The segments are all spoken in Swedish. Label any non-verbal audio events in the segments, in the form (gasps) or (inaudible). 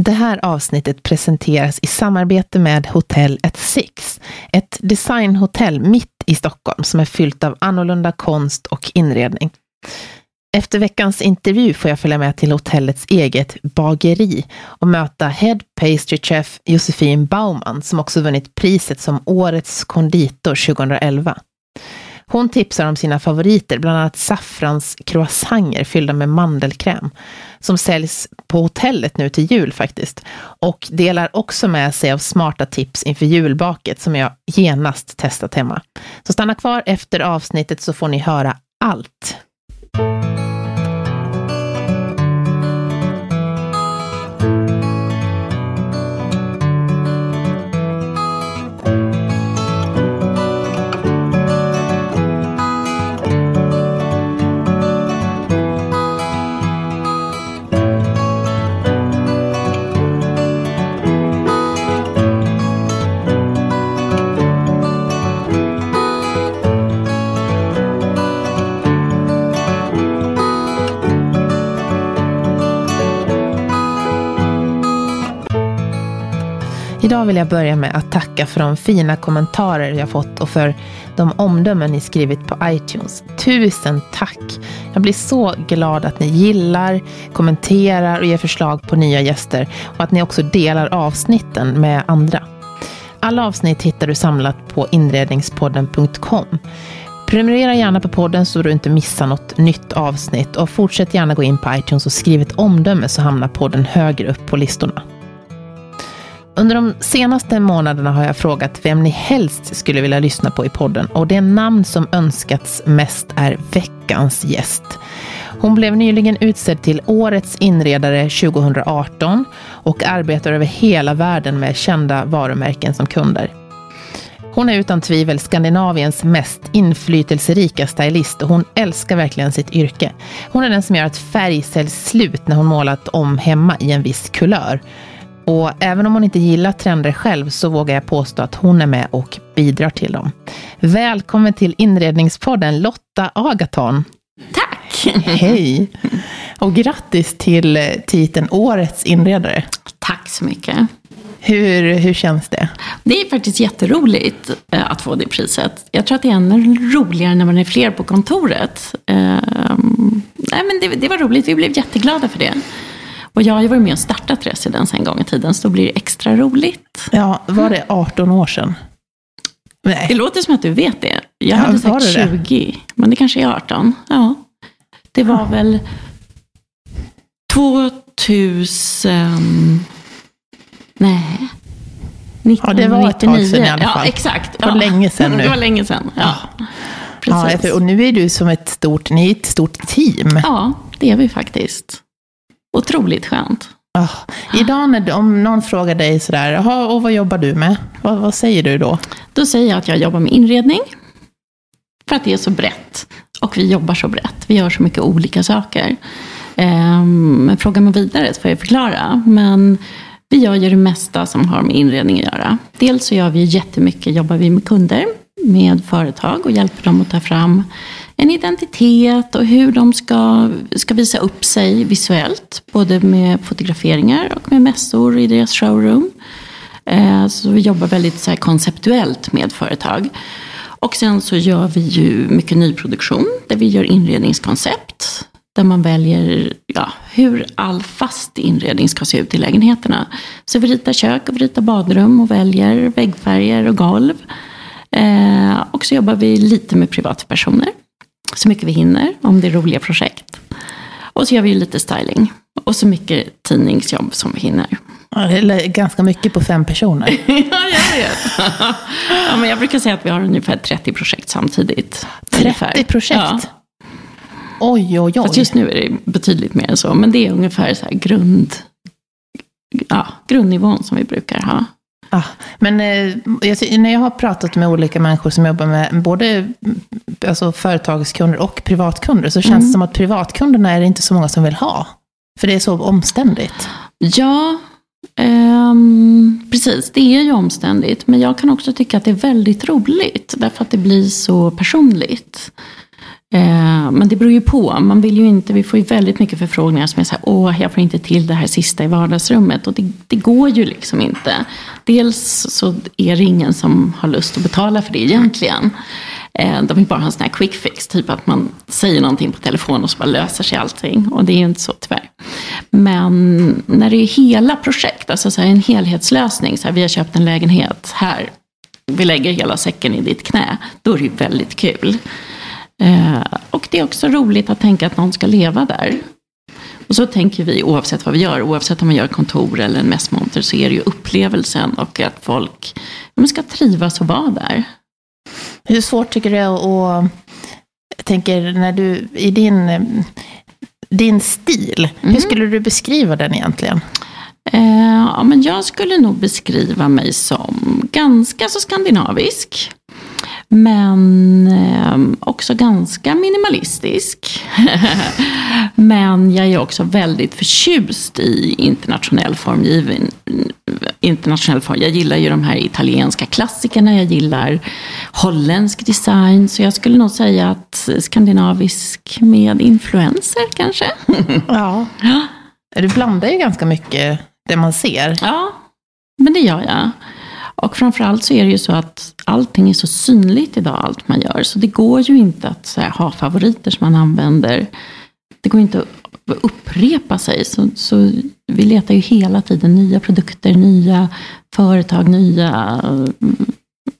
Det här avsnittet presenteras i samarbete med Hotell at Six, ett designhotell mitt i Stockholm som är fyllt av annorlunda konst och inredning. Efter veckans intervju får jag följa med till hotellets eget bageri och möta Head Pastry Chef Josefin Baumann som också vunnit priset som Årets konditor 2011. Hon tipsar om sina favoriter, bland annat saffrans croissanter fyllda med mandelkräm, som säljs på hotellet nu till jul faktiskt. Och delar också med sig av smarta tips inför julbaket som jag genast testat hemma. Så stanna kvar efter avsnittet så får ni höra allt. Idag vill jag börja med att tacka för de fina kommentarer jag fått och för de omdömen ni skrivit på iTunes. Tusen tack! Jag blir så glad att ni gillar, kommenterar och ger förslag på nya gäster och att ni också delar avsnitten med andra. Alla avsnitt hittar du samlat på inredningspodden.com. Prenumerera gärna på podden så du inte missar något nytt avsnitt och fortsätt gärna gå in på iTunes och skriv ett omdöme så hamnar podden högre upp på listorna. Under de senaste månaderna har jag frågat vem ni helst skulle vilja lyssna på i podden och det namn som önskats mest är veckans gäst. Hon blev nyligen utsedd till Årets inredare 2018 och arbetar över hela världen med kända varumärken som kunder. Hon är utan tvivel Skandinaviens mest inflytelserika stylist och hon älskar verkligen sitt yrke. Hon är den som gör att färg säljs slut när hon målat om hemma i en viss kulör. Och även om hon inte gillar trender själv så vågar jag påstå att hon är med och bidrar till dem. Välkommen till inredningspodden Lotta Agaton. Tack! Hej! Och grattis till eh, titeln Årets inredare. Tack så mycket. Hur, hur känns det? Det är faktiskt jätteroligt eh, att få det priset. Jag tror att det är ännu roligare när man är fler på kontoret. Ehm, nej, men det, det var roligt, vi blev jätteglada för det. Och jag har ju varit med och startat Residens en gång i tiden, så då blir det extra roligt. Ja, var det 18 år sedan? Nej. Det låter som att du vet det. Jag Ja, hade sagt det det? 20, men det kanske är 18. Ja. Det var väl 2000... Nej. Ja, det var ett tag sedan 1999. i alla fall. Ja, exakt. Det var ja. länge sedan (laughs) nu. Det var länge sedan. Ja, Ja, precis. för- och nu är du som ett stort, ni är ett stort team. Ja, det är vi faktiskt. Otroligt skönt. Ah, idag när, om någon frågar dig sådär, "Jaha, och vad jobbar du med? Vad, vad säger du då? Då säger jag att jag jobbar med inredning. För att det är så brett. Och vi jobbar så brett. Vi gör så mycket olika saker. Ehm, Men fråga mig vidare så får jag förklara. Men vi gör ju det mesta som har med inredning att göra. Dels så gör vi jättemycket, jobbar vi med kunder, med företag och hjälper dem att ta fram en identitet och hur de ska, ska visa upp sig visuellt. Både med fotograferingar och med mässor i deras showroom. Eh, så vi jobbar väldigt så här konceptuellt med företag. Och sen så gör vi ju mycket nyproduktion där vi gör inredningskoncept. Där man väljer ja, hur all fast inredning ska se ut i lägenheterna. Så vi ritar kök och vi ritar badrum och väljer väggfärger och golv. Eh, och så jobbar vi lite med privatpersoner. Så mycket vi hinner om det är roliga projekt. Och så gör vi lite styling. Och så mycket tidningsjobb som vi hinner. Ja, det är ganska mycket på fem personer. (laughs) Ja, jag vet. ja, men jag brukar säga att vi har ungefär 30 projekt samtidigt. 30 Ungefär. projekt? Ja. Oj, oj, oj. Fast just nu är det betydligt mer än så. Men det är ungefär så grund, ja, grundnivån som vi brukar ha. Ah, men eh, jag, när jag har pratat med olika människor som jobbar med både alltså, företagskunder och privatkunder, så känns mm. det som att privatkunderna är det inte så många som vill ha. För det är så omständigt. Ja, um, precis. Det är ju omständigt. Men jag kan också tycka att det är väldigt roligt. Därför att det blir så personligt. Eh, men det beror ju på. Man vill ju inte, vi får ju väldigt mycket förfrågningar som är så här, åh, jag får inte till det här sista i vardagsrummet. Och det, det går ju liksom inte. Dels så är det ingen som har lust att betala för det egentligen. Eh, de vill bara ha en sån här quick fix, typ att man säger någonting på telefon och så bara löser sig allting. Och det är ju inte så tyvärr. Men när det är hela projekt, alltså så en helhetslösning, så här, vi har köpt en lägenhet, här, vi lägger hela säcken i ditt knä, då är det ju väldigt kul. Eh, och det är också roligt att tänka att någon ska leva där. Och så tänker vi oavsett vad vi gör, oavsett om man gör kontor eller en mässmonter, så är det ju upplevelsen och att folk man ska trivas och vara där. Hur svårt tycker du det är att, jag tänker när du, i din, din stil, mm. hur skulle du beskriva den egentligen? Eh, ja, men jag skulle nog beskriva mig som ganska så skandinavisk. Men eh, också ganska minimalistisk. (laughs) Men jag är också väldigt förtjust i internationell formgivning. Internationell form. Jag gillar ju de här italienska klassikerna. Jag gillar holländsk design. Så jag skulle nog säga att skandinavisk med influenser kanske. (laughs) ja. Du blandar ju ganska mycket det man ser. Ja, men det gör jag. Och framförallt så är det ju så att allting är så synligt idag, allt man gör. Så det går ju inte att här, ha favoriter som man använder. Det går inte att upprepa sig. Så, så vi letar ju hela tiden nya produkter, nya företag, nya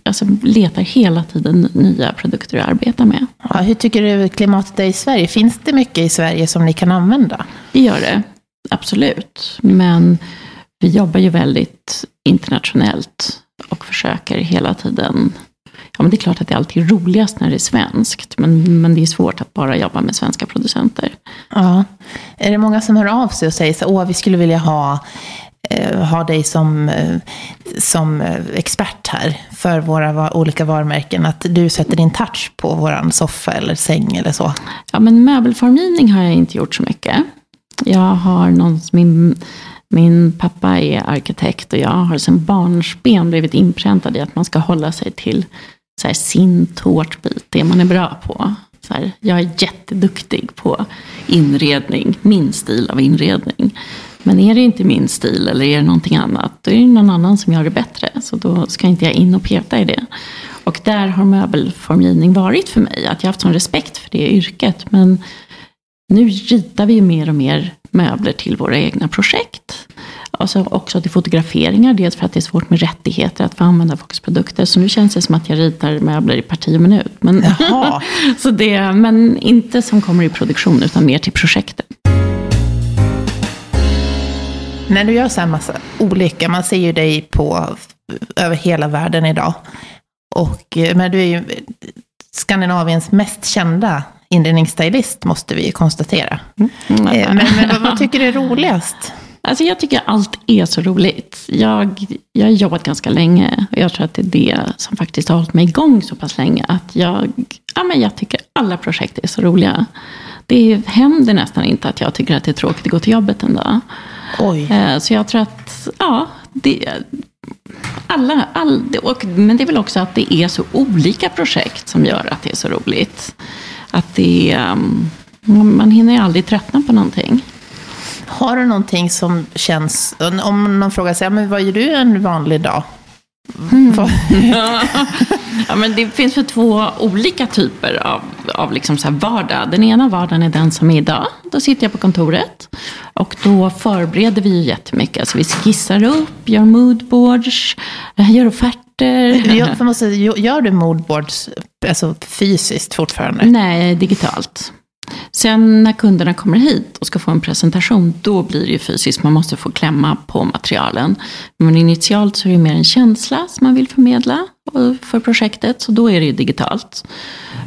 Alltså letar hela tiden nya produkter att arbeta med. Ja, hur tycker du klimatet är i Sverige? Finns det mycket i Sverige som ni kan använda? Det gör det, absolut. Men vi jobbar ju väldigt internationellt försöker hela tiden Ja, men det är klart att det alltid är roligast när det är svenskt. Men, men det är svårt att bara jobba med svenska producenter. Ja. Är det många som hör av sig och säger så åh, vi skulle vilja ha, eh, ha dig som, eh, som eh, expert här för våra olika varumärken? Att du sätter din touch på vår soffa eller säng eller så? Ja, men möbelformgivning har jag inte gjort så mycket. Jag har någon, min min pappa är arkitekt och jag har sedan barnsben blivit inpräntad i att man ska hålla sig till så här, sin tårtbit, det man är bra på. Så här, jag är jätteduktig på inredning, min stil av inredning. Men är det inte min stil eller är det någonting annat, då är det någon annan som gör det bättre. Så då ska inte jag in och peta i det. Och där har möbelformgivning varit för mig. Att jag har haft sån respekt för det yrket. Men nu ritar vi ju mer och mer möbler till våra egna projekt. Alltså också till fotograferingar, dels för att det är svårt med rättigheter att få använda folks produkter. Så nu känns det som att jag ritar möbler i parti och minut. Men, (laughs) så det, men inte som kommer i produktion, utan mer till projektet. När du gör så här massa olika, man ser ju dig på över hela världen idag. Och, men du är ju Skandinaviens mest kända inredningsstylist, måste vi konstatera. Mm. Mm. Men, men vad, tycker du är roligast? Alltså jag tycker allt är så roligt. Jag, jag har jobbat ganska länge och jag tror att det är det som faktiskt har hållit mig igång så pass länge. Att jag, ja, men jag tycker alla projekt är så roliga. Det händer nästan inte att jag tycker att det är tråkigt att gå till jobbet en dag. Oj. Eh, så jag tror att, ja, det, alla, all, och, men det är väl också att det är så olika projekt som gör att det är så roligt. Att det um, man hinner ju aldrig tröttna på någonting. Har du någonting som känns, om någon frågar sig, men vad gör du en vanlig dag? Mm. (laughs) ja, men det finns för två olika typer av, av liksom så vardag. Den ena vardagen är den som är idag. Då sitter jag på kontoret. Och då förbereder vi ju jättemycket. Alltså vi skissar upp, gör moodboards, gör offerter. Jag måste, gör du moodboards alltså fysiskt fortfarande? Nej, digitalt. Sen när kunderna kommer hit och ska få en presentation, då blir det ju fysiskt. Man måste få klämma på materialen. Men initialt så är det mer en känsla som man vill förmedla för projektet, så då är det ju digitalt.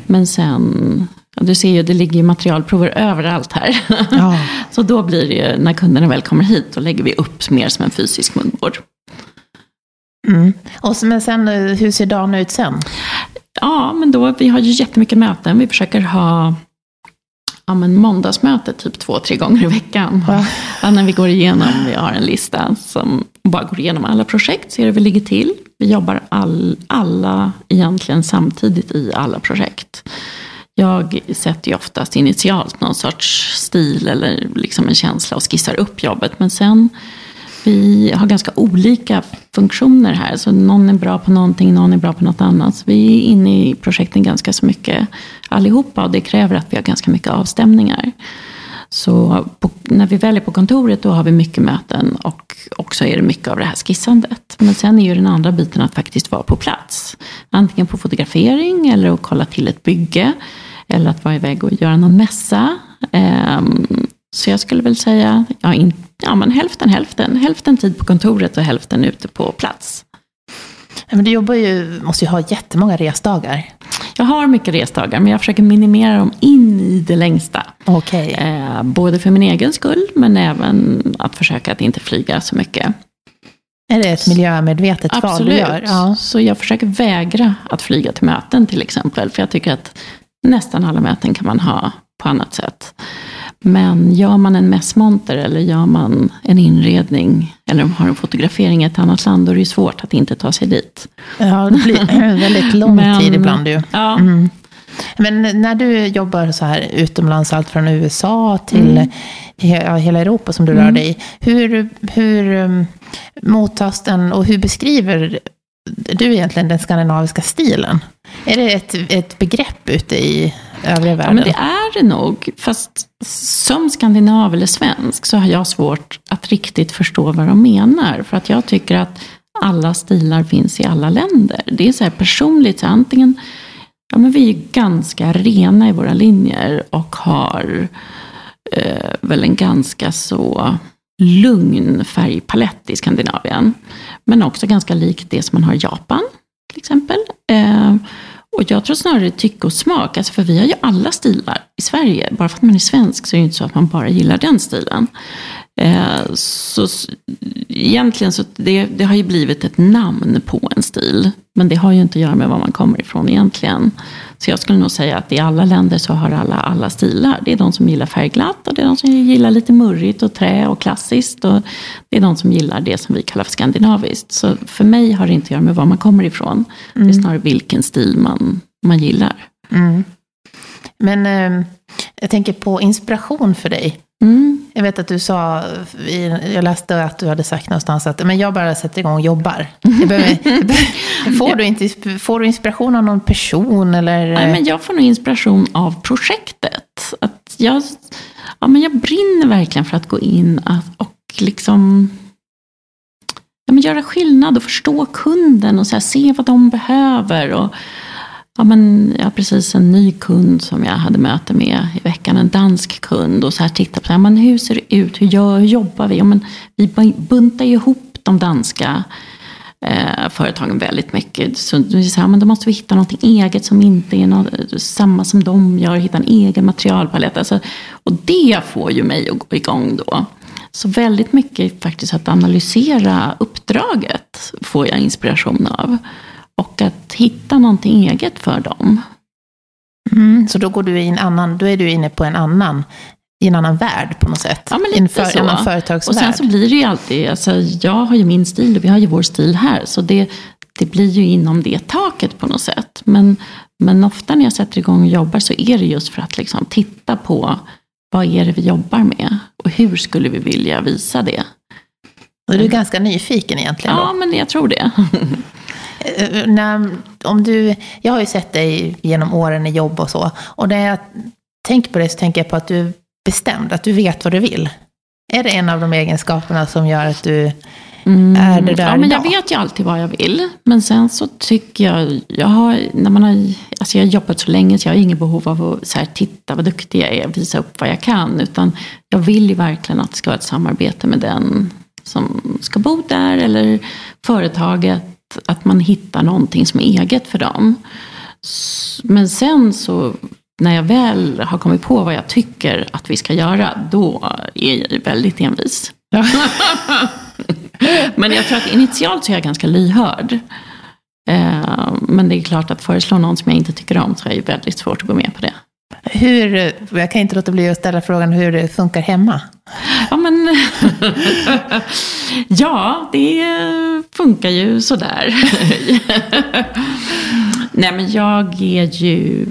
Men sen Ja, du ser ju, det ligger ju materialprover överallt här. Ja. (laughs) så då blir det ju, när kunderna väl kommer hit, då lägger vi upp mer som en fysisk munvård. Mm. Och men sen, eh, hur ser dagen ut sen? Ja, men då, vi har ju jättemycket möten. Vi försöker ha ja, men måndagsmöte typ två, tre gånger i veckan. Ja. Ja, när vi går igenom, vi har en lista som bara går igenom alla projekt, ser hur vi ligger till. Vi jobbar all, alla egentligen samtidigt i alla projekt. Jag sätter ju oftast initialt någon sorts stil eller liksom en känsla och skissar upp jobbet. Men sen, vi har ganska olika funktioner här. Så någon är bra på någonting, någon är bra på något annat. Så vi är inne i projekten ganska så mycket allihopa. Och det kräver att vi har ganska mycket avstämningar. Så på, när vi väljer på kontoret då har vi mycket möten och också är det mycket av det här skissandet. Men sen är ju den andra biten att faktiskt vara på plats. Antingen på fotografering eller att kolla till ett bygge. Eller att vara iväg och göra någon mässa. Ehm, så jag skulle väl säga ja, in, ja, men hälften hälften. Hälften tid på kontoret och hälften ute på plats. Men du jobbar ju, måste ju ha jättemånga resdagar. Jag har mycket resdagar men jag försöker minimera dem in i det längsta. Okej. Eh, både för min egen skull men även att försöka att inte flyga så mycket. Är det ett miljömedvetet val du Absolut. gör? Ja. Så jag försöker vägra att flyga till möten till exempel. För jag tycker att nästan alla möten kan man ha på annat sätt. Men gör man en mässmonter eller gör man en inredning eller har en fotografering i ett annat land, då är det ju svårt att inte ta sig dit. ja, det blir (laughs) väldigt lång Men- tid ibland ju. Ja, Mm. Men när du jobbar så här utomlands, allt från USA till Mm. he- hela Europa som du rör dig i. Hur, hur um, mottas den och hur beskriver du egentligen den skandinaviska stilen? Är det ett, ett begrepp ute i övriga Ja, världen? men det är det nog. Fast som skandinav eller svensk så har jag svårt att riktigt förstå vad de menar. För att jag tycker att alla stilar finns i alla länder. Det är så här personligt, så antingen, ja men vi är ganska rena i våra linjer och har eh, väl en ganska så lugn färgpalett i Skandinavien. Men också ganska likt det som man har i Japan till exempel. Eh, och jag tror snarare tycke och smak, alltså för vi har ju alla stilar i Sverige. Bara för att man är svensk så är det inte så att man bara gillar den stilen. Eh, så egentligen så det, det har ju blivit ett namn på en stil. Men det har ju inte att göra med var man kommer ifrån egentligen. Så jag skulle nog säga att i alla länder så har alla alla stilar. Det är de som gillar färgglatt och det är de som gillar lite murrigt och trä och klassiskt. Och det är de som gillar det som vi kallar för skandinaviskt. Så för mig har det inte att göra med var man kommer ifrån. Det är snarare vilken stil man, man gillar. Mm. Men eh, jag tänker på inspiration för dig. Mm. Jag vet att du sa, jag läste att du hade sagt någonstans att men jag bara sätter igång och jobbar. Jag behöver, jag (laughs) behöver, får, du inte, får du inspiration av någon person eller? Nej, men jag får nog inspiration av projektet. Att jag, ja, men jag brinner verkligen för att gå in och liksom ja, men göra skillnad och förstå kunden och så här, se vad de behöver. Och, ja, men, jag har precis en ny kund som jag hade möte med i veckan, en dansk kund. Och så här tittade på så här, men hur ser det ut, hur, gör, hur jobbar vi? Ja, men, vi buntar ju ihop de danska eh, företagen väldigt mycket. Så så här, men då måste vi hitta något eget som inte är något, samma som de gör, hitta en egen materialpalett. Alltså, och det får ju mig att gå igång då. Så väldigt mycket faktiskt att analysera uppdraget får jag inspiration av. Och att hitta någonting eget för dem. Mm, så då går du i en annan, då är du inne på en annan, i en annan värld på något sätt. Ja, men lite så. annan Och sen så blir det ju alltid, alltså, jag har ju min stil och vi har ju vår stil här. Så det, det blir ju inom det taket på något sätt. Men, men ofta när jag sätter igång och jobbar så är det just för att liksom titta på vad är det vi jobbar med? Och hur skulle vi vilja visa det? Och du är ganska nyfiken egentligen då. Ja, men jag tror det. (laughs) Eh, när, om du, jag har ju sett dig genom åren i jobb och så. Och när jag tänker på det så tänker jag på att du är bestämd, att du vet vad du vill. Är det en av de egenskaperna som gör att du Mm. är det där ja, men jag idag? vet ju alltid vad jag vill. Men sen så tycker jag, jag har, när man har, alltså jag har jobbat så länge så jag har inget behov av att så här, titta vad duktig jag är, visa upp vad jag kan. Utan jag vill ju verkligen att det ska vara ett samarbete med den som ska bo där eller företaget. Att man hittar någonting som är eget för dem. Men sen så när jag väl har kommit på vad jag tycker att vi ska göra, då är jag väldigt envis. Ja. (laughs) Men jag tror att initialt så är jag ganska lyhörd. Eh, Men det är klart att föreslå någon som jag inte tycker om så är det väldigt svårt att gå med på det. Hur, jag kan inte låta bli att ställa frågan hur det funkar hemma. Ja, men... (laughs) ja, det funkar ju sådär. (laughs) Nej, men jag är ju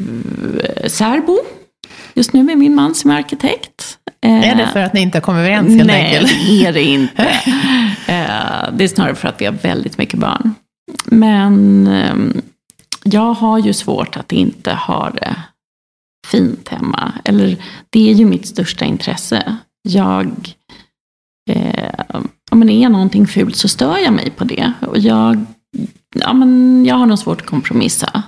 särbo just nu med min man som är arkitekt. Är det för att ni inte har kommit överens helt Nej, enkelt? det är det inte. (laughs) Eh, det är snarare för att vi har väldigt mycket barn. Men ehm, jag har ju svårt att inte ha det fint hemma. Eller det är ju mitt största intresse. Jag, eh, om det är någonting fult så stör jag mig på det. Och jag, ja, men jag har nog svårt att kompromissa.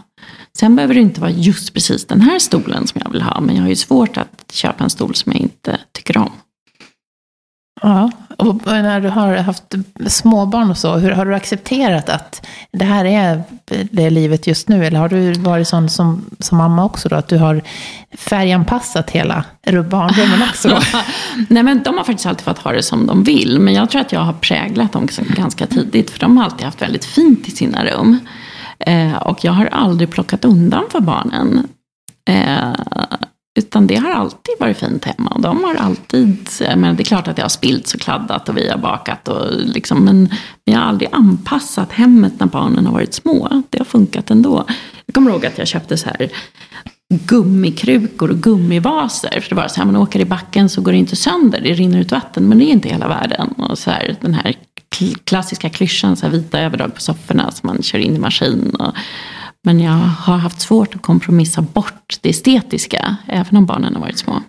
Sen behöver det inte vara just precis den här stolen som jag vill ha. Men jag har ju svårt att köpa en stol som jag inte tycker om. Ja, och när du har haft småbarn och så, hur har du accepterat att det här är det livet just nu? Eller har du varit sån som, som mamma också då, att du har färganpassat hela barnrummen (laughs) också? Nej, men de har faktiskt alltid fått ha det som de vill. Men jag tror att jag har präglat dem ganska tidigt. För de har alltid haft väldigt fint i sina rum. Eh, och jag har aldrig plockat undan för barnen. Eh, utan det har alltid varit fint hemma. Och de har alltid, men det är klart att det har spillts och kladdat och vi har bakat. Och liksom, men vi har aldrig anpassat hemmet när barnen har varit små. Det har funkat ändå. Jag kommer ihåg att jag köpte så här gummikrukor och gummivaser. För det var så här, man åker i backen så går det inte sönder, det rinner ut vatten. Men det är inte hela världen. Och så här, den här klassiska klyschan, så här vita överdrag på sofforna som man kör in i maskin. Och, men jag har haft svårt att kompromissa bort det estetiska, även om barnen har varit små.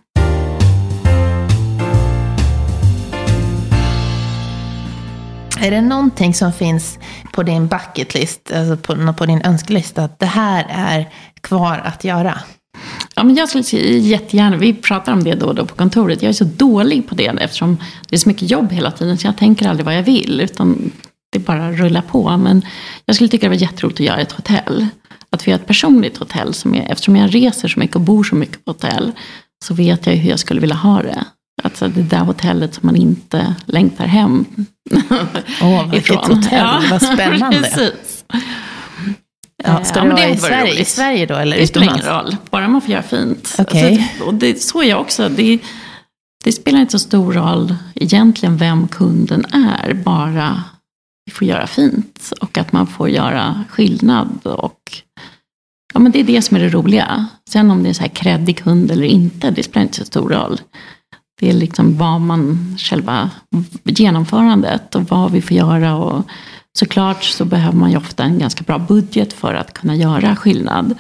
Är det någonting som finns på din bucket list, alltså på, på din önskelista, att det här är kvar att göra? Ja, men jag skulle säga jättegärna, vi pratar om det då och då på kontoret. Jag är så dålig på det eftersom det är så mycket jobb hela tiden så jag tänker aldrig vad jag vill. Utan det bara rullar på. Men jag skulle tycka det var jätteroligt att göra ett hotell. Att vi har ett personligt hotell. Som är, eftersom jag reser så mycket och bor så mycket på hotell. Så vet jag hur jag skulle vilja ha det. Alltså det där hotellet som man inte längtar hem Åh, vilket ifrån. hotell, vad spännande. Precis. Ja, ska Ja, det men vara det i Sverige, i Sverige då, eller Det spelar ingen utomlands? roll, bara man får göra fint. Okej. Alltså, och det, så är jag också. Det, det spelar inte så stor roll egentligen vem kunden är, bara vi får göra fint. Och att man får göra skillnad. Och, ja, men det är det som är det roliga. Sen om det är så här kreddig kund eller inte, det spelar inte så stor roll. Det är liksom vad man, själva genomförandet och vad vi får göra. Och såklart så behöver man ju ofta en ganska bra budget för att kunna göra skillnad.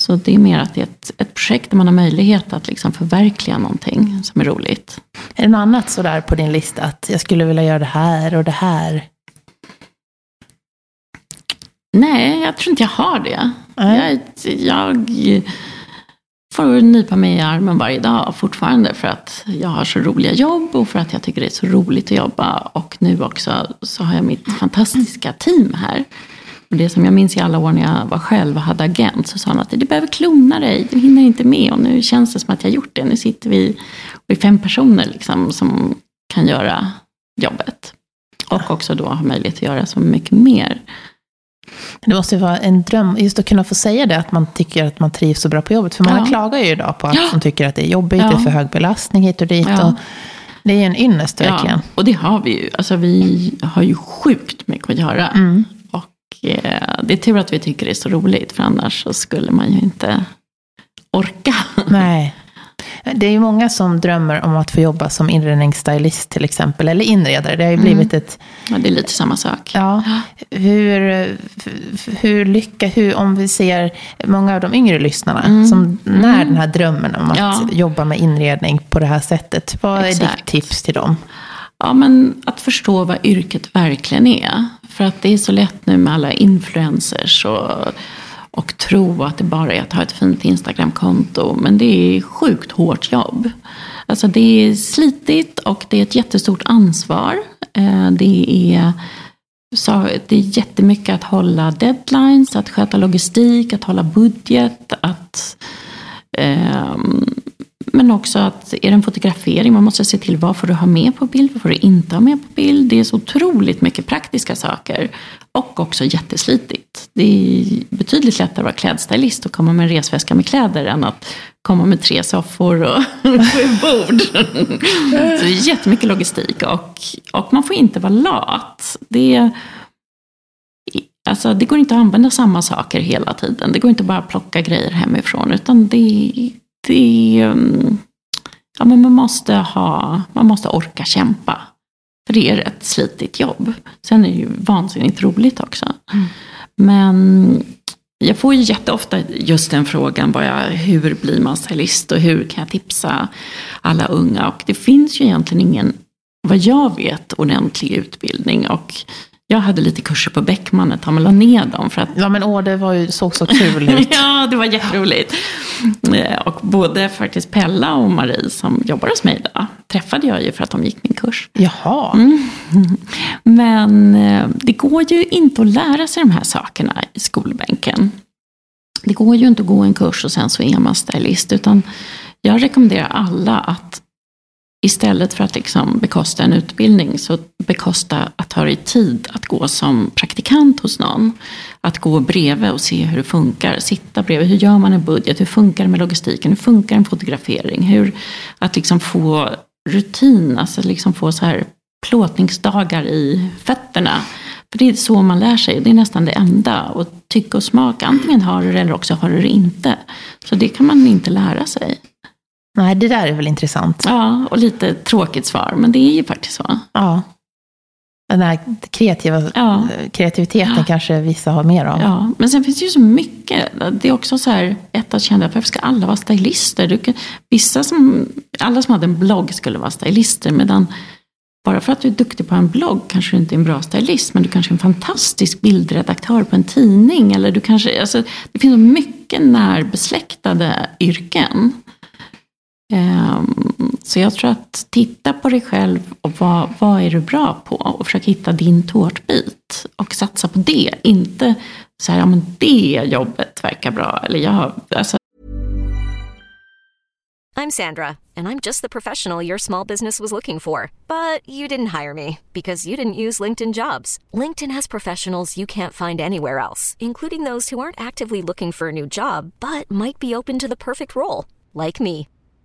Så det är mer att det är ett, ett projekt där man har möjlighet att liksom förverkliga någonting som är roligt. Är det något annat sådär på din lista, att jag skulle vilja göra det här och det här? Nej, jag tror inte jag har det. Nej. Jag, jag får nypa mig i armen varje dag fortfarande för att jag har så roliga jobb och för att jag tycker det är så roligt att jobba. Och nu också så har jag mitt fantastiska team här. Och det som jag minns i alla år när jag var själv och hade agent så sa han att du behöver klona dig, du hinner inte med. Och nu känns det som att jag har gjort det. Nu sitter vi och är fem personer liksom, som kan göra jobbet. Och också då ha möjlighet att göra så mycket mer. Det måste ju vara en dröm, just att kunna få säga det, att man tycker att man trivs så bra på jobbet. För många Ja. klagar ju idag på att Ja. de tycker att det är jobbigt, Ja. det är för hög belastning hit och dit. Ja. Och det är en ynnest verkligen. Ja, och det har vi ju. Alltså vi har ju sjukt mycket att göra. Mm. Och eh, det är tur att vi tycker det är så roligt. För annars så skulle man ju inte orka. Nej. Det är ju många som drömmer om att få jobba som inredningsstylist till exempel, eller inredare. Det har ju Mm. blivit ett... Ja, det är lite samma sak. Ja, hur, hur lycka, hur, om vi ser många av de yngre lyssnarna Mm. som när den här drömmen om att Ja. jobba med inredning på det här sättet. Vad är ditt Exakt. tips till dem? Ja, men att förstå vad yrket verkligen är. För att det är så lätt nu med alla influencers och, och tro att det bara är att ha ett fint Instagramkonto. Men det är sjukt hårt jobb. Alltså det är slitigt och det är ett jättestort ansvar. Eh, det är, så, det är jättemycket att hålla deadlines, att sköta logistik, att hålla budget, att Ehm, men också att är det en fotografering, man måste se till vad får du ha med på bild, vad får du inte ha med på bild. Det är så otroligt mycket praktiska saker. Och också jätteslitigt. Det är betydligt lättare att vara klädstylist och komma med en resväska med kläder än att komma med tre soffor och sju (laughs) bord. Så det är jättemycket logistik och, och man får inte vara lat. Det, alltså, det går inte att använda samma saker hela tiden. Det går inte bara att plocka grejer hemifrån. Utan det, det ja, men man, måste ha, man måste orka kämpa. För det är ett slitigt jobb. Sen är det ju vansinnigt roligt också. Mm. Men jag får ju jätteofta just den frågan, bara, hur blir man stylist och hur kan jag tipsa alla unga? Och det finns ju egentligen ingen, vad jag vet, ordentlig utbildning. Och jag hade lite kurser på Beckman ett tag, men la ner dem. För att... Ja men åh, det var ju, såg så kul ut. (laughs) ja, det var jätteroligt. Eh, och både faktiskt Pella och Marie som jobbar hos mig idag, träffade jag ju för att de gick min kurs. Jaha. Mm. (laughs) Men eh, det går ju inte att lära sig de här sakerna i skolbänken. Det går ju inte att gå en kurs och sen så är man stylist, utan jag rekommenderar alla att istället för att liksom bekosta en utbildning så bekosta att ha dig tid att gå som praktikant hos någon. Att gå bredvid och se hur det funkar. Sitta bredvid. Hur gör man en budget? Hur funkar det med logistiken? Hur funkar en fotografering? Hur, att liksom få rutin, alltså liksom få så här plåtningsdagar i fötterna. För det är så man lär sig. Det är nästan det enda. Och tycke och smak, antingen har du det eller också har du det inte. Så det kan man inte lära sig. Nej, det där är väl intressant. Ja, och lite tråkigt svar, men det är ju faktiskt så. Ja. Den här kreativa, ja. kreativiteten ja. kanske vissa har mer av. Ja, men sen finns det ju så mycket. Det är också så här, ett att känna, varför ska alla vara stylister? Du kan, vissa som, alla som hade en blogg skulle vara stylister, medan bara för att du är duktig på en blogg kanske du inte är en bra stylist, men du kanske är en fantastisk bildredaktör på en tidning. Eller du kanske, alltså, det finns så mycket närbesläktade yrken. Ehm, så jag tror att titta på dig själv och vad, vad är du bra på och försök hitta din tårtbit och satsa på det. Inte så här, ja men det jobbet verkar bra. Eller jag, alltså. I'm Sandra and I'm just the professional your small business was looking for. But you didn't hire me because you didn't use LinkedIn jobs. LinkedIn has professionals you can't find anywhere else, including those who aren't actively looking for a new job but might be open to the perfect role, like me.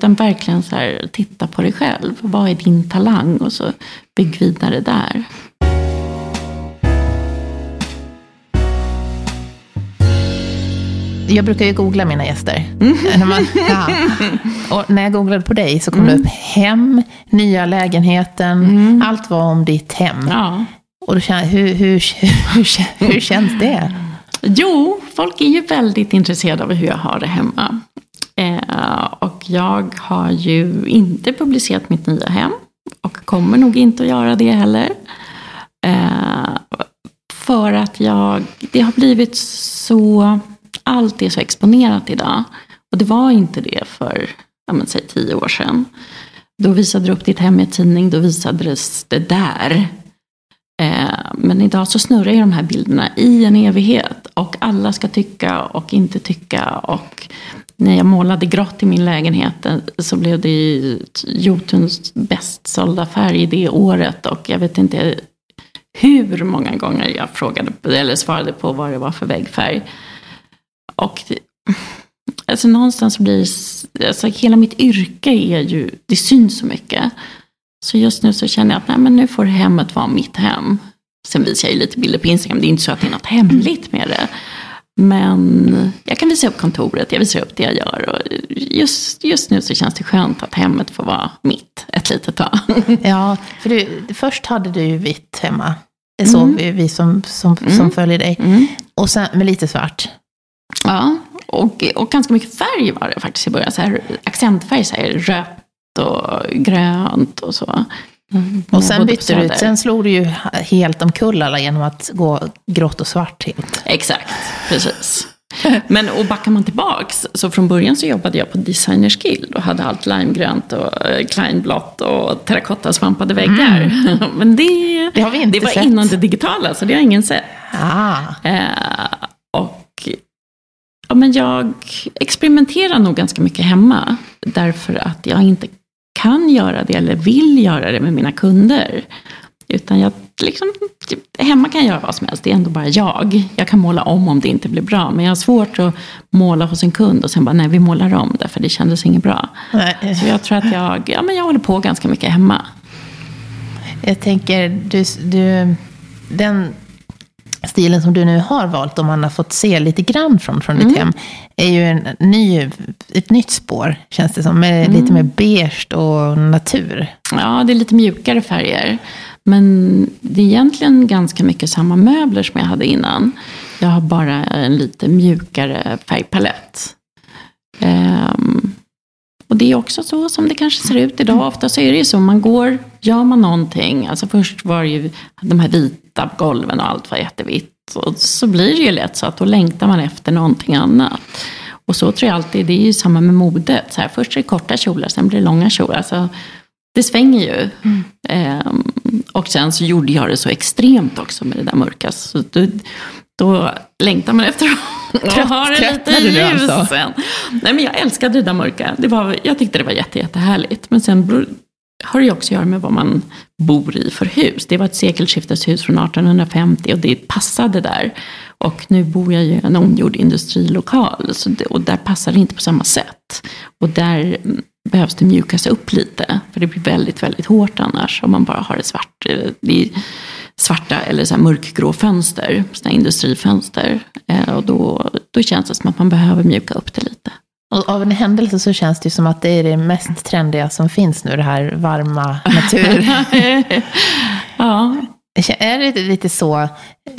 Utan verkligen så här, titta på dig själv. Vad är din talang? Och så bygg vidare där. jag brukar ju googla mina gäster. Mm. När, man, (laughs) och när jag googlade på dig så kom mm. det upp hem, nya lägenheten, mm. allt var om ditt hem. Ja. Och då känner, hur, hur, hur, hur känns det? Jo, folk är ju väldigt intresserade av hur jag har det hemma. Eh, och jag har ju inte publicerat mitt nya hem. Och kommer nog inte att göra det heller. Eh, för att jag, det har blivit så allt är så exponerat idag. Och det var inte det för, ja men säg tio år sedan. Då visade du upp ditt hem i tidning, då visades det där. Eh, men idag så snurrar ju de här bilderna i en evighet. Och alla ska tycka och inte tycka. Och när jag målade grått i min lägenhet eh, så blev det Jotuns bäst sålda färg det året. Och jag vet inte hur många gånger jag frågade, eller svarade på vad det var för väggfärg. Och alltså någonstans blir alltså hela mitt yrke är ju, det syns så mycket. Så just nu så känner jag att nej, men nu får hemmet vara mitt hem. Sen visar jag ju lite bilder på Instagram, det är inte så att det är något hemligt med det. Men jag kan visa upp kontoret, jag visar upp det jag gör. Och just, just nu så känns det skönt att hemmet får vara mitt ett litet tag. (laughs) Ja, för du, först hade du ju vitt hemma. Det såg Mm. vi, vi som, som, som Mm. följer dig. Mm. Och sen med lite svart. Ja, och, och ganska mycket färg var det faktiskt i början. Så här, accentfärg, så här, rött och grönt och så. Mm, Och sen bytte du ut, sen slog du ju helt omkull alla genom att gå grått och svart helt. Exakt, precis. Men och backar man tillbaks, så från början så jobbade jag på Designers Guild och hade allt limegrönt och eh, kleinblått och terrakottasvampade väggar. (laughs) Men det, Mm. Det har vi inte det var sett. innan det digitala, så det har ingen sett. Ah, Eh, och ja, men jag experimenterar nog ganska mycket hemma. Därför att jag inte kan göra det eller vill göra det med mina kunder. Utan jag liksom, hemma kan jag göra vad som helst, det är ändå bara jag. Jag kan måla om om det inte blir bra. Men jag har svårt att måla hos en kund och sen bara, nej vi målar om det för det kändes inget bra. nej. Så jag tror att jag, ja, men jag håller på ganska mycket hemma. Jag tänker, du, du, den stilen som du nu har valt, om man har fått se lite grann från, från Mm. ditt hem, är ju en ny, ett nytt spår, känns det som. Med Mm. lite mer beige och natur. Ja, det är lite mjukare färger. Men det är egentligen ganska mycket samma möbler som jag hade innan. Jag har bara en lite mjukare färgpalett. Ehm, och det är också så som det kanske ser ut idag. Ofta så är det ju så, man går, gör man någonting, alltså först var det ju de här vita golven och allt var jättevitt. Och så blir det ju lätt så att då längtar man efter någonting annat. Och så tror jag alltid, det är ju samma med modet. Så här, först är det korta kjolar, sen blir det långa kjolar. Alltså, det svänger ju. Ehm, och sen så gjorde jag det så extremt också med det där mörka. Så då, då längtar man efter att (laughs) ha det lite ljus alltså? Nej men jag älskade det där mörka. Det var, jag tyckte det var jätte, jättehärligt. Men sen har det också att göra med vad man bor i för hus. Det var ett sekelskifteshus från 1850 och det passade där. Och nu bor jag ju i en omgjord industrilokal. Så det, och där passar det inte på samma sätt. Och där mm, behövs det mjukas upp lite. För det blir väldigt, väldigt hårt annars. Om man bara har ett svart, det svarta eller så mörkgrå fönster. Såna industrifönster. Eh, och då, då känns det som att man behöver mjuka upp det lite. Och av en händelse så känns det ju som att det är det mest trendiga som finns nu, det här varma natur. (laughs) (laughs) ja, Är det lite så,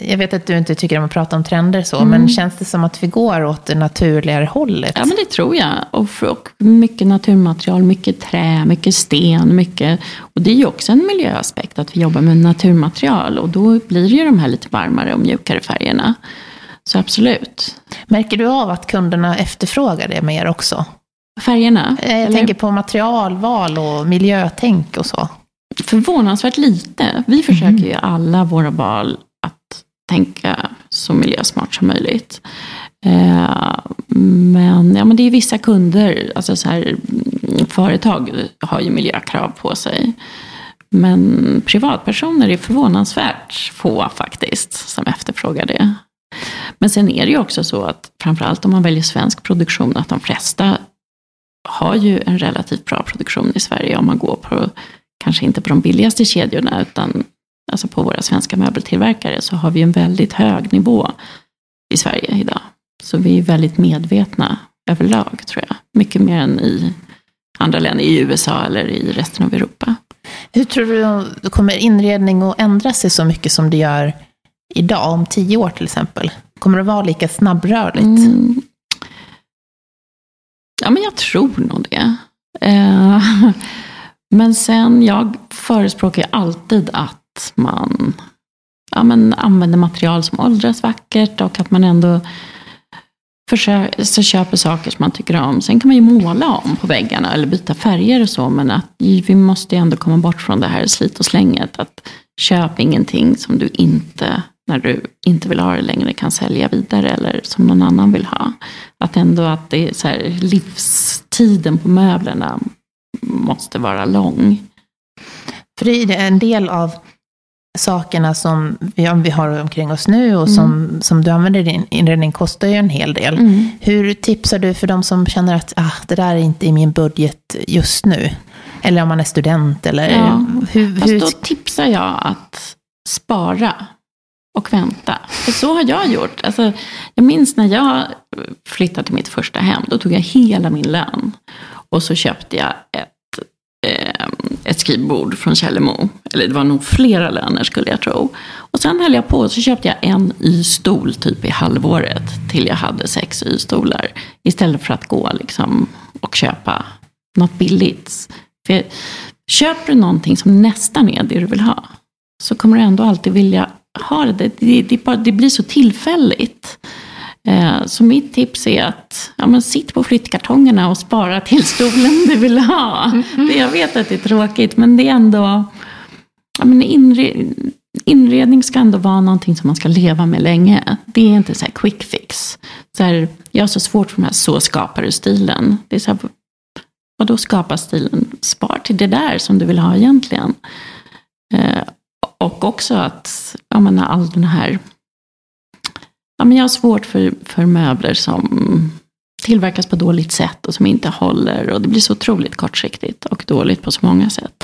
jag vet att du inte tycker om att prata om trender så, Mm. men känns det som att vi går åt det naturligare hållet? Ja, men det tror jag. Och, och mycket naturmaterial, mycket trä, mycket sten, mycket... Och det är ju också en miljöaspekt att vi jobbar med naturmaterial. Och då blir ju de här lite varmare och mjukare färgerna. Så absolut. Märker du av att kunderna efterfrågar det mer också? Färgerna? Eh, Jag eller? tänker på materialval och miljötänk och så. Förvånansvärt lite. Vi försöker ju alla våra val att tänka så miljösmart som möjligt. Eh, men, ja, men det är vissa kunder, alltså så här, företag har ju miljökrav på sig. Men privatpersoner är förvånansvärt få faktiskt som efterfrågar det. Men sen är det ju också så att framförallt om man väljer svensk produktion att de flesta har ju en relativt bra produktion i Sverige om man går på, kanske inte på de billigaste kedjorna, utan alltså på våra svenska möbeltillverkare så har vi en väldigt hög nivå i Sverige idag. Så vi är väldigt medvetna överlag, tror jag. Mycket mer än i andra länder, i USA eller i resten av Europa. Hur tror du, kommer inredning att ändra sig så mycket som det gör idag, om tio år till exempel? Kommer det vara lika snabbrörligt? Mm. Ja, men jag tror nog det. (laughs) Men sen, jag förespråkar ju alltid att man ja, men använder material som åldras vackert och att man ändå försöker, köper saker som man tycker om. Sen kan man ju måla om på väggarna eller byta färger och så, men att vi måste ju ändå komma bort från det här slit och slänget. Att köp ingenting som du inte, när du inte vill ha det längre, kan sälja vidare eller som någon annan vill ha. Att ändå att det är så här, livstiden på möblerna måste vara lång. För det är en del av sakerna som vi, har omkring oss nu och som, som du använder i din inredning kostar ju en hel del. Mm. Hur tipsar du för de som känner att ah, det där är inte i min budget just nu? Eller om man är student eller Ja. hur, Fast hur då tipsar jag att spara. och vänta. För så har jag gjort. Alltså, jag minns när jag flyttade till mitt första hem. Då tog jag hela min lön. Och så köpte jag ett, eh, ett skrivbord från Källemo. Eller det var nog flera löner skulle jag tro. Och sen höll jag på och så köpte jag en Y-stol typ i halvåret. Till jag hade sex Y-stolar. Istället för att gå liksom, och köpa något billigt. För köper du någonting som nästan är det du vill ha. Så kommer du ändå alltid vilja ha det. Det, det, bara, det blir så tillfälligt. Eh, så mitt tips är att ja, men sitt på flyttkartongerna och spara till stolen du vill ha. Det, jag vet att det är tråkigt, men det är ändå... Ja, men inre, inredning ska ändå vara någonting som man ska leva med länge. Det är inte så här quick fix. Så här, jag har så svårt för den här så skapar du-stilen. Det är så här, vadå skapa stilen? Spar till det där som du vill ha egentligen. Eh, och också att, ja men all den här, ja men jag har svårt för, för möbler som tillverkas på dåligt sätt och som inte håller. Och det blir så otroligt kortsiktigt och dåligt på så många sätt.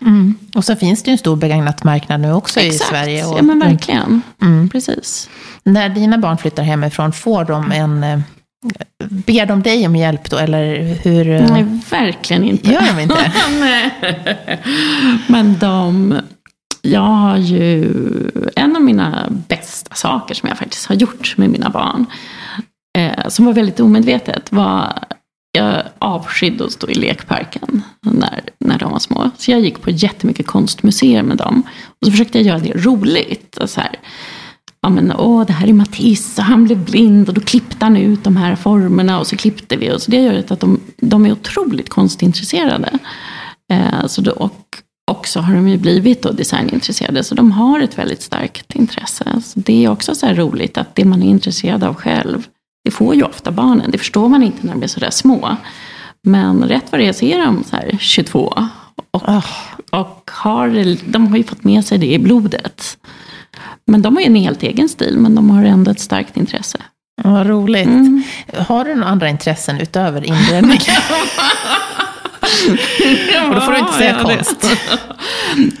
Mm. Och så finns det ju en stor begagnat marknad nu också Exakt. i Sverige. Och, ja men verkligen. Mm. Precis. När dina barn flyttar hemifrån, får de en eh, Ber de dig om hjälp då, eller hur? Eh? Nej, verkligen inte. Gör de inte? (laughs) Men de jag har ju en av mina bästa saker som jag faktiskt har gjort med mina barn. Eh, som var väldigt omedvetet. var jag avskydde att stå i lekparken när, när de var små. Så jag gick på jättemycket konstmuseer med dem. Och så försökte jag göra det roligt. Och så här, ja men åh, det här är Matisse och han blev blind och då klippte han ut de här formerna och så klippte vi. Och så det gör att de, de är otroligt konstintresserade. Eh, så då, och också har de ju blivit då designintresserade. Så de har ett väldigt starkt intresse. Så det är också så här roligt att det man är intresserad av själv, det får ju ofta barnen. Det förstår man inte när de är sådär små. Men rätt vad det är så är de så här 22. Och, oh. och har, de har ju fått med sig det i blodet. Men de har ju en helt egen stil, men de har ändå ett starkt intresse. Vad roligt. Mm. Har du några andra intressen utöver inredning? (laughs) Och då får du inte säga ja, konst.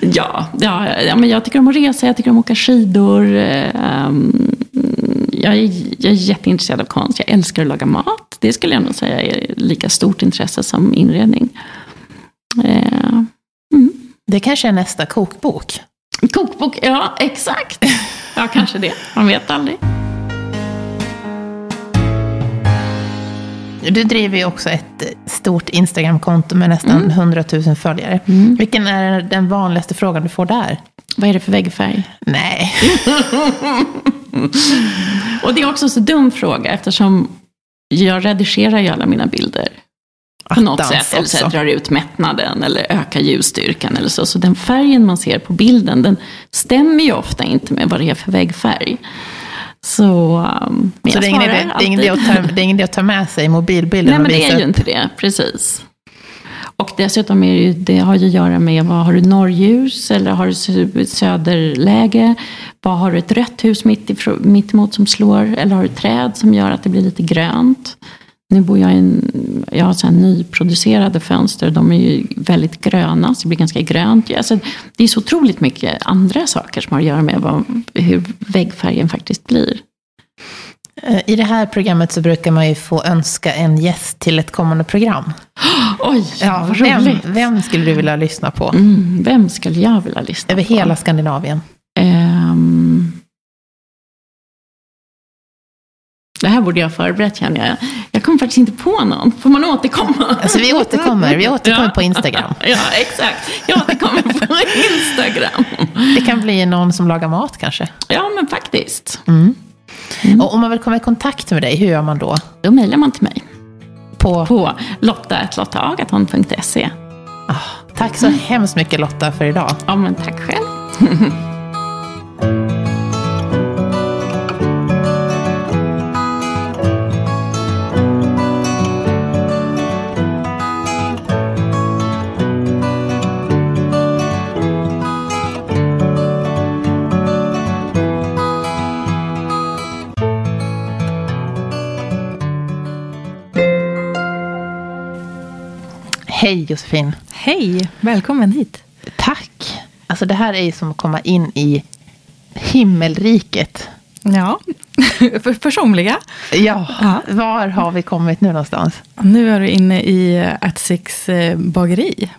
(laughs) ja, ja, ja, men jag tycker om att resa, jag tycker om att åka skidor. Um, jag, är, jag är jätteintresserad av konst. Jag älskar att laga mat. Det skulle jag nog säga är lika stort intresse som inredning. Uh, mm. Det kanske är nästa kokbok. Kokbok, ja exakt. Ja, kanske det. Man vet aldrig. Du driver ju också ett stort Instagramkonto med nästan mm. 100 000 följare. Mm. Vilken är den vanligaste frågan du får där? Vad är det för väggfärg? Nej. (laughs) och det är också en så dum fråga eftersom jag redigerar ju alla mina bilder. På något sätt. Eller så drar ut mättnaden eller ökar ljusstyrkan eller så. Så den färgen man ser på bilden, den stämmer ju ofta inte med vad det är för väggfärg. Så, um, så det, är ingen idé, det, är ingen idé att ta, det är ingen idé att ta med sig mobilbilden Nej, men det är upp. ju inte det. Precis. Och dessutom är det, ju, det har ju att göra med, vad har du norrljus eller har du söderläge? Vad har du ett rött hus mitt, mitt emot som slår? Eller har du träd som gör att det blir lite grönt? Nu bor jag i en, jag har så här nyproducerade fönster. De är ju väldigt gröna, så det blir ganska grönt. Alltså, det är så otroligt mycket andra saker som har att göra med vad, hur väggfärgen faktiskt blir. Eh, I det här programmet så brukar man ju få önska en gäst till ett kommande program. (gasps) Oj, ja, vad vem, vem skulle du vilja lyssna på? Mm, vem skulle jag vilja lyssna Över på? Över hela Skandinavien? Det här borde jag ha förberett känner jag. Jag kommer faktiskt inte på någon. Får man återkomma? Alltså vi återkommer. Vi återkommer ja. på Instagram. (laughs) Ja, exakt. Jag återkommer på Instagram. Det kan bli någon som lagar mat kanske? Ja, men faktiskt. Mm. Mm. Och om man vill komma i kontakt med dig, hur gör man då? Då mejlar man till mig. På? På lotta.lottaagaton.se. Oh, tack så mm. hemskt mycket Lotta för idag. Ja, men tack själv. (laughs) Hej Josefin. Hej, välkommen hit. Tack. Alltså det här är ju som att komma in i himmelriket. Ja, (laughs) somliga. Ja, Ja. var har vi kommit nu någonstans? Nu är du inne i At Six eh, bageri.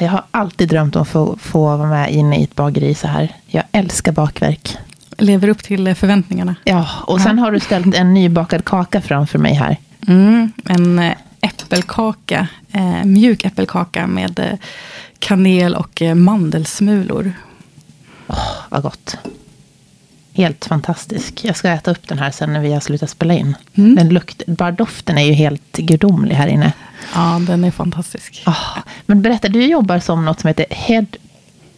Jag har alltid drömt om att få, få vara med inne i ett bageri så här. Jag älskar bakverk. Lever upp till förväntningarna. Ja, och sen har du ställt en nybakad kaka framför mig här. Mm, en eh, äppelkaka, eh, mjuk äppelkaka med eh, kanel och eh, mandelsmulor. Vad gott. Helt fantastisk. Jag ska äta upp den här sen när vi har slutat spela in. Mm. Den lukt, bara doften är ju helt gudomlig här inne. Ja, den är fantastisk. Ah, men berätta, du jobbar som något som heter Head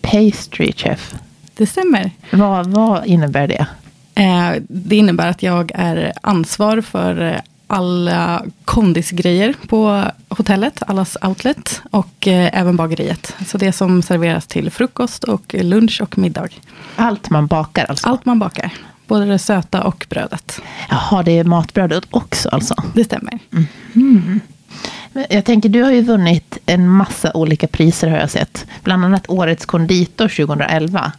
Pastry Chef. Det stämmer. Vad, vad innebär det? Eh, det innebär att jag är ansvar för eh, alla kondisgrejer på hotellet, allas outlet och eh, även bageriet. Så det som serveras till frukost och lunch och middag. Allt man bakar alltså? Allt man bakar, både det söta och brödet. Jaha, det är matbrödet också alltså? Det stämmer. Men Jag tänker, du har ju vunnit en massa olika priser har jag sett. Bland annat Årets konditor 2011.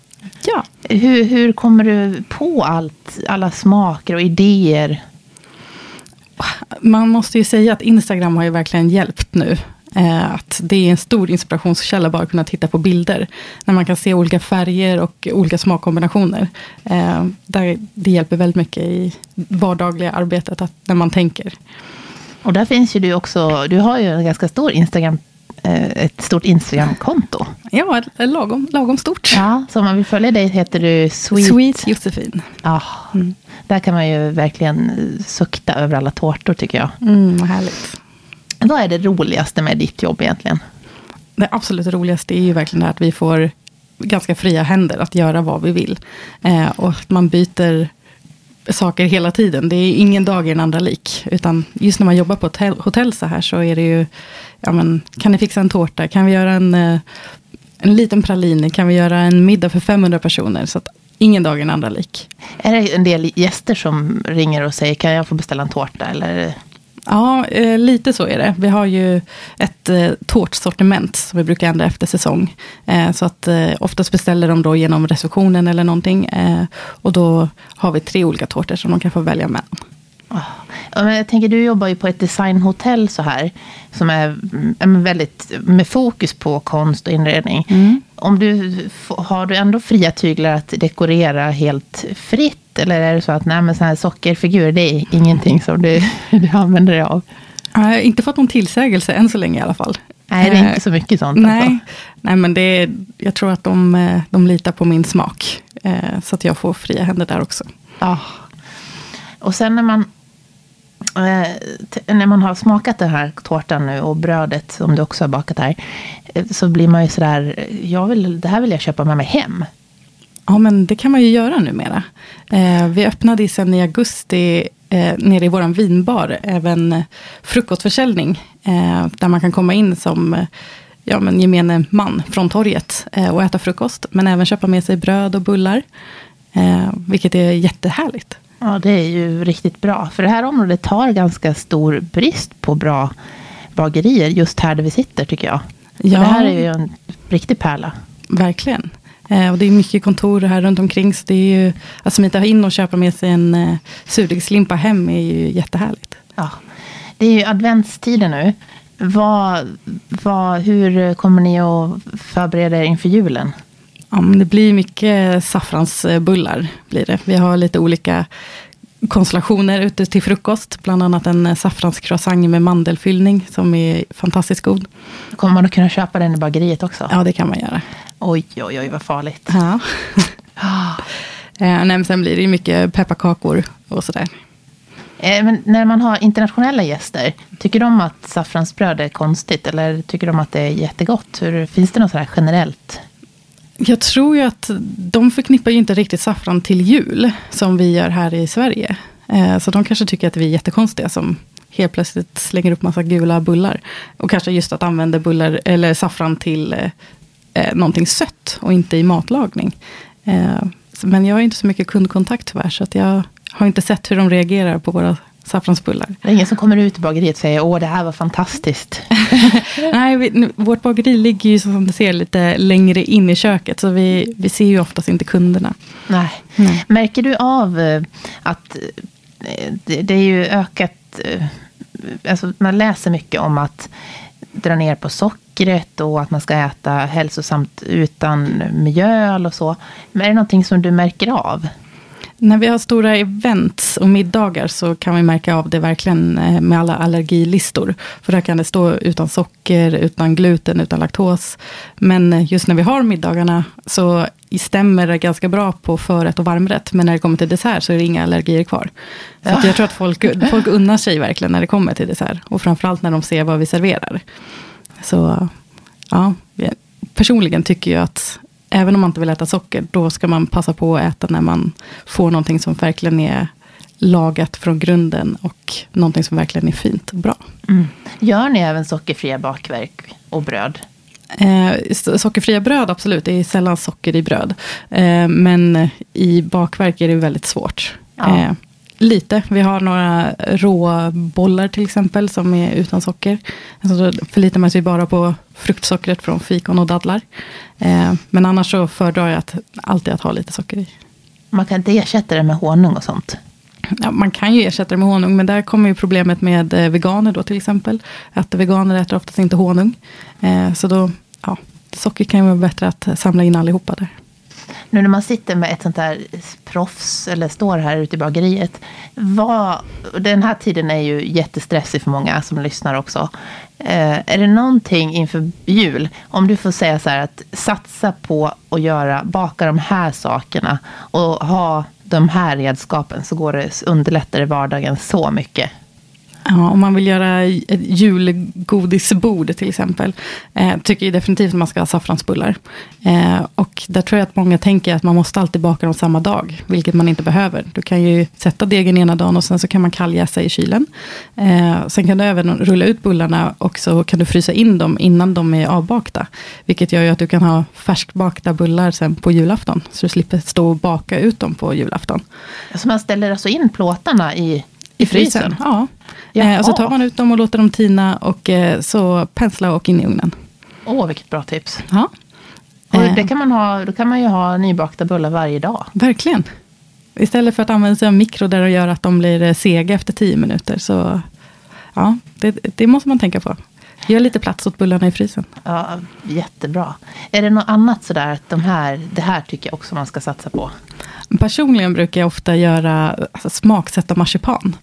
Ja, Hur, hur kommer du på allt, alla smaker och idéer? Man måste ju säga att Instagram har ju verkligen hjälpt nu. Eh, att det är en stor inspirationskälla bara att kunna titta på bilder. När man kan se olika färger och olika smakkombinationer. Eh, där det hjälper väldigt mycket i vardagliga arbetet, att, när man tänker. Och där finns ju du också, du har ju en ganska stor Instagram, eh, ett stort Instagramkonto. Ja, lagom, lagom stort. Ja, så om man vill följa dig heter du Sweet. Sweet Josefin. Ja, där kan man ju verkligen sukta över alla tårtor tycker jag. Mm, vad härligt. Vad är det roligaste med ditt jobb egentligen? Det absolut roligaste är ju verkligen det att vi får ganska fria händer att göra vad vi vill. Eh, och att man byter saker hela tiden. Det är ingen dag i den andra lik. Utan just när man jobbar på ett hotell, hotell så här så är det ju, ja men, kan ni fixa en tårta? Kan vi göra en, eh, en liten pralin? Kan vi göra en middag för 500 personer? Så att ingen dag i den andra lik. Är det en del gäster som ringer och säger kan jag få beställa en tårta? Eller? Ja, eh, lite så är det. Vi har ju ett eh, tårtsortiment som vi brukar ändra efter säsong. Eh, så att eh, oftast beställer de då genom receptionen eller någonting. Och då har vi tre olika tårtor som de kan få välja mellan. Jag tänker, du jobbar ju på ett designhotell så här. Som är mm, väldigt med fokus på konst och inredning. Om du, har du ändå fria tyglar att dekorera helt fritt? Eller är det så att nej, men så här sockerfigurer, det är ingenting som du, (laughs) du använder dig av? Jag har inte fått någon tillsägelse än så länge i alla fall. Nej, det är Eh, inte så mycket sånt. Nej, Alltså. nej men det är, jag tror att de, eh, de litar på min smak. Eh, så att jag får fria händer där också. Ja. Och sen när man, eh, Eh, när man har smakat den här tårtan nu och brödet som du också har bakat här. Eh, så blir man ju sådär, jag vill, det här vill jag köpa med mig hem. Ja, men det kan man ju göra numera. Eh, vi öppnade sen i augusti eh, nere i vår vinbar även frukostförsäljning. Eh, där man kan komma in som ja, men gemene man från torget eh, och äta frukost. Men även köpa med sig bröd och bullar. Eh, vilket är jättehärligt. Ja, det är ju riktigt bra. För det här området har ganska stor brist på bra bagerier just här där vi sitter tycker jag. Ja. Det här är ju en riktig pärla. Verkligen. Eh, och det är mycket kontor här runt omkring. Så det är ju, att smita in och köpa med sig en eh, surdegslimpa hem är ju jättehärligt. Ja. Det är ju adventstider nu. Vad, vad, hur kommer ni att förbereda er inför julen? Ja, men det blir mycket saffransbullar. Blir det. Vi har lite olika konstellationer ute till frukost. Bland annat en saffranscroissant med mandelfyllning som är fantastiskt god. Kommer man att kunna köpa den i bageriet också? Ja, det kan man göra. Oj, oj, oj, vad farligt. Ja. (laughs) eh, nej, sen blir det mycket pepparkakor och sådär. Eh, Men när man har internationella gäster, tycker de att saffransbröd är konstigt? Eller tycker de att det är jättegott? Hur, finns det något sådär generellt? Jag tror ju att de förknippar ju inte riktigt saffran till jul, som vi gör här i Sverige. Eh, så de kanske tycker att vi är jättekonstiga, som helt plötsligt slänger upp massa gula bullar. Och kanske just att använda bullar, eller saffran till eh, eh någonting sött, och inte i matlagning. Eh, men jag har inte så mycket kundkontakt tyvärr, så att jag har inte sett hur de reagerar på våra saffransbullar. Det är ingen som kommer ut i bageriet och säger åh det här var fantastiskt. (laughs) Nej, vi, vårt bageri ligger ju som du ser lite längre in i köket. Så vi, vi ser ju oftast inte kunderna. Nej. Nej. Märker du av eh, att eh, det, det är ju ökat... eh, Alltså man läser mycket om att dra ner på sockret och att man ska äta hälsosamt utan mjöl och så. Men är det någonting som du märker av? När vi har stora events och middagar så kan vi märka av det verkligen eh, med alla allergilistor. För där kan det stå utan socker, utan gluten, utan laktos. Men eh, just när vi har middagarna så stämmer det ganska bra på förrätt och varmrätt. Men när det kommer till dessert så är det inga allergier kvar. Så att jag tror att folk, (laughs) folk unnar sig verkligen när det kommer till dessert. Och framförallt när de ser vad vi serverar. Så ja, personligen tycker jag att även om man inte vill äta socker, då ska man passa på att äta när man får någonting som verkligen är lagat från grunden och någonting som verkligen är fint och bra. Gör ni även sockerfria bakverk och bröd? Eh, so- sockerfria bröd, absolut. Det är sällan socker i bröd. Eh, men i bakverk är det väldigt svårt. Ja. Eh, lite. Vi har några råbollar till exempel, som är utan socker. Alltså, då förlitar man sig bara på fruktsockret från fikon och dadlar. Eh, men annars så föredrar jag att, alltid att ha lite socker i. Man kan inte ersätta det med honung och sånt. Ja, man kan ju ersätta det med honung, men där kommer ju problemet med eh, veganer då till exempel. Att veganer äter oftast inte honung. Eh, så då, ja, socker kan ju vara bättre att samla in allihopa där. Nu när man sitter med ett sånt här proffs eller står här ute i bageriet. Vad, den här tiden är ju jättestressig för många som lyssnar också. Eh, är det någonting inför jul, om du får säga så här att satsa på att göra, baka de här sakerna och ha de här redskapen så går det, underlättar det vardagen så mycket. Ja, om man vill göra ett julgodisbord till exempel, eh, tycker jag definitivt att man ska ha saffransbullar. Eh, och där tror jag att många tänker att man måste alltid baka dem samma dag, vilket man inte behöver. Du kan ju sätta degen ena dagen och sen så kan man kalljäsa i kylen. Eh, sen kan du även rulla ut bullarna och så kan du frysa in dem innan de är avbakta. Vilket gör ju att du kan ha färskbakta bullar sen på julafton, så du slipper stå och baka ut dem på julafton. Så man ställer alltså in plåtarna i, i frysen? Ja. Jaha. Eh, och så tar man ut dem och låter dem tina och eh, så pensla och in i ugnen. Åh, vilket bra tips. Ja. Och Eh, det kan man ha, då kan man ju ha nybakta bullar varje dag. Verkligen. Istället för att använda sig av mikro där och göra att de blir sega efter tio minuter. Så ja, det, det måste man tänka på. Gör lite plats åt bullarna i frysen. Ja, jättebra. Är det något annat sådär att de här, det här tycker jag också man ska satsa på? Personligen brukar jag ofta göra, alltså, smaksätta marsipan.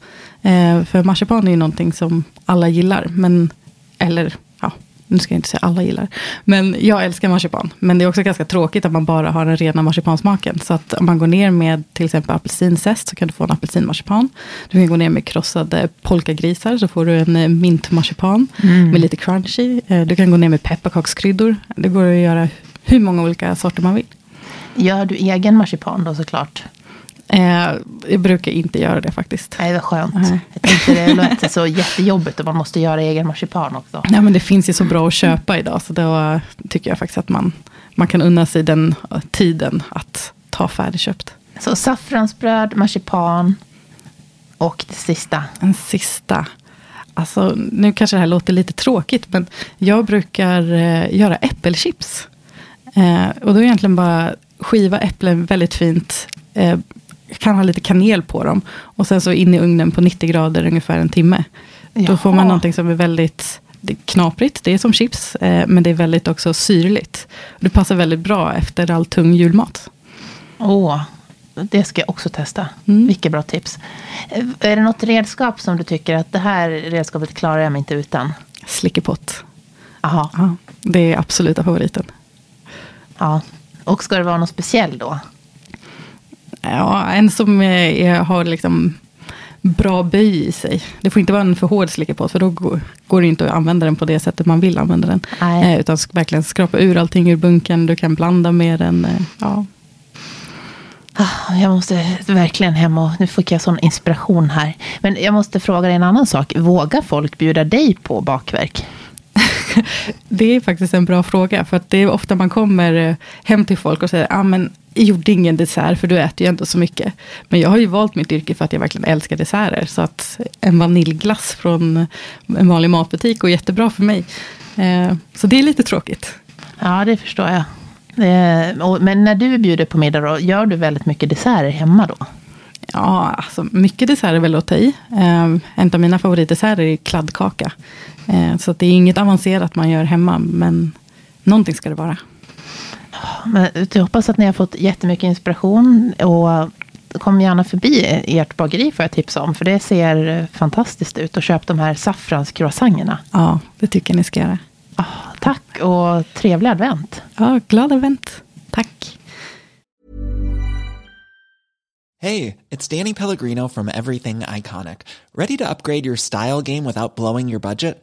Eh, för marsipan är ju någonting som alla gillar. Men, eller, ja, nu ska jag inte säga alla gillar. Men jag älskar marsipan. Men det är också ganska tråkigt att man bara har den rena marsipansmaken. Så att om man går ner med till exempel apelsinzest så kan du få en apelsinmarsipan. Du kan gå ner med krossade polkagrisar så får du en eh, mintmarsipan. Med lite crunchy. Eh, du kan gå ner med pepparkakskryddor. Det går att göra hur många olika sorter man vill. Gör du egen marsipan då såklart? Eh, jag brukar inte göra det faktiskt. Nej, vad skönt. Nej. Jag tänkte det låter så jättejobbigt och man måste göra egen marsipan också. Ja, men det finns ju så bra att köpa idag, så då tycker jag faktiskt att man, man kan unna sig den eh, tiden att ta färdigköpt. Så saffransbröd, marsipan och det sista. En sista. Alltså, nu kanske det här låter lite tråkigt, men jag brukar eh, göra äppelchips. Eh, och då är egentligen bara skiva äpplen väldigt fint. Eh, kan ha lite kanel på dem. Och sen så in i ugnen på 90 grader ungefär en timme. Då får Jaha. man någonting som är väldigt det är knaprigt, det är som chips, eh, men det är väldigt också syrligt. Det passar väldigt bra efter all tung julmat. Åh, det ska jag också testa. Mm. Vilket bra tips. Eh, Är det något redskap som du tycker att det här redskapet klarar jag mig inte utan? Slickepott. Aha, Ja, det är absoluta favoriten. ja. Och ska det vara något speciell då? Ja, en som är, har liksom bra böj i sig. Det får inte vara en för hård slickepott, för då går, går det inte att använda den på det sättet man vill använda den. Eh, utan verkligen skrapa ur allting ur bunken. Du kan blanda med den. Eh, ja. Ah, Jag måste verkligen hem och nu fick jag sån inspiration här. Men jag måste fråga dig en annan sak. Vågar folk bjuda dig på bakverk? (laughs) Det är faktiskt en bra fråga. För att det är ofta man kommer eh, hem till folk och säger, ah, men gjorde ingen dessert, för du äter ju ändå så mycket. Men jag har ju valt mitt yrke för att jag verkligen älskar desserter. Så att en vaniljglass från en vanlig matbutik går jättebra för mig. Eh, så det är lite tråkigt. Ja, det förstår jag. Men när du bjuder på middag då, gör du väldigt mycket desserter hemma då? Ja, alltså mycket dessert är väl att ta i. Eh, en av mina favoritdesserter är kladdkaka. Eh, så det är inget avancerat man gör hemma, men någonting ska det vara. Men jag hoppas att ni har fått jättemycket inspiration. Och kom gärna förbi ert bageri får jag tipsa om. För det ser fantastiskt ut. Och köp de här saffranscroissangerna. Ja, det tycker jag ni ska göra. Oh, tack och trevlig advent. Ja, glad advent. Tack. Hej, it's Danny Pellegrino from Everything Iconic. Ready to upgrade your style game without blowing your budget?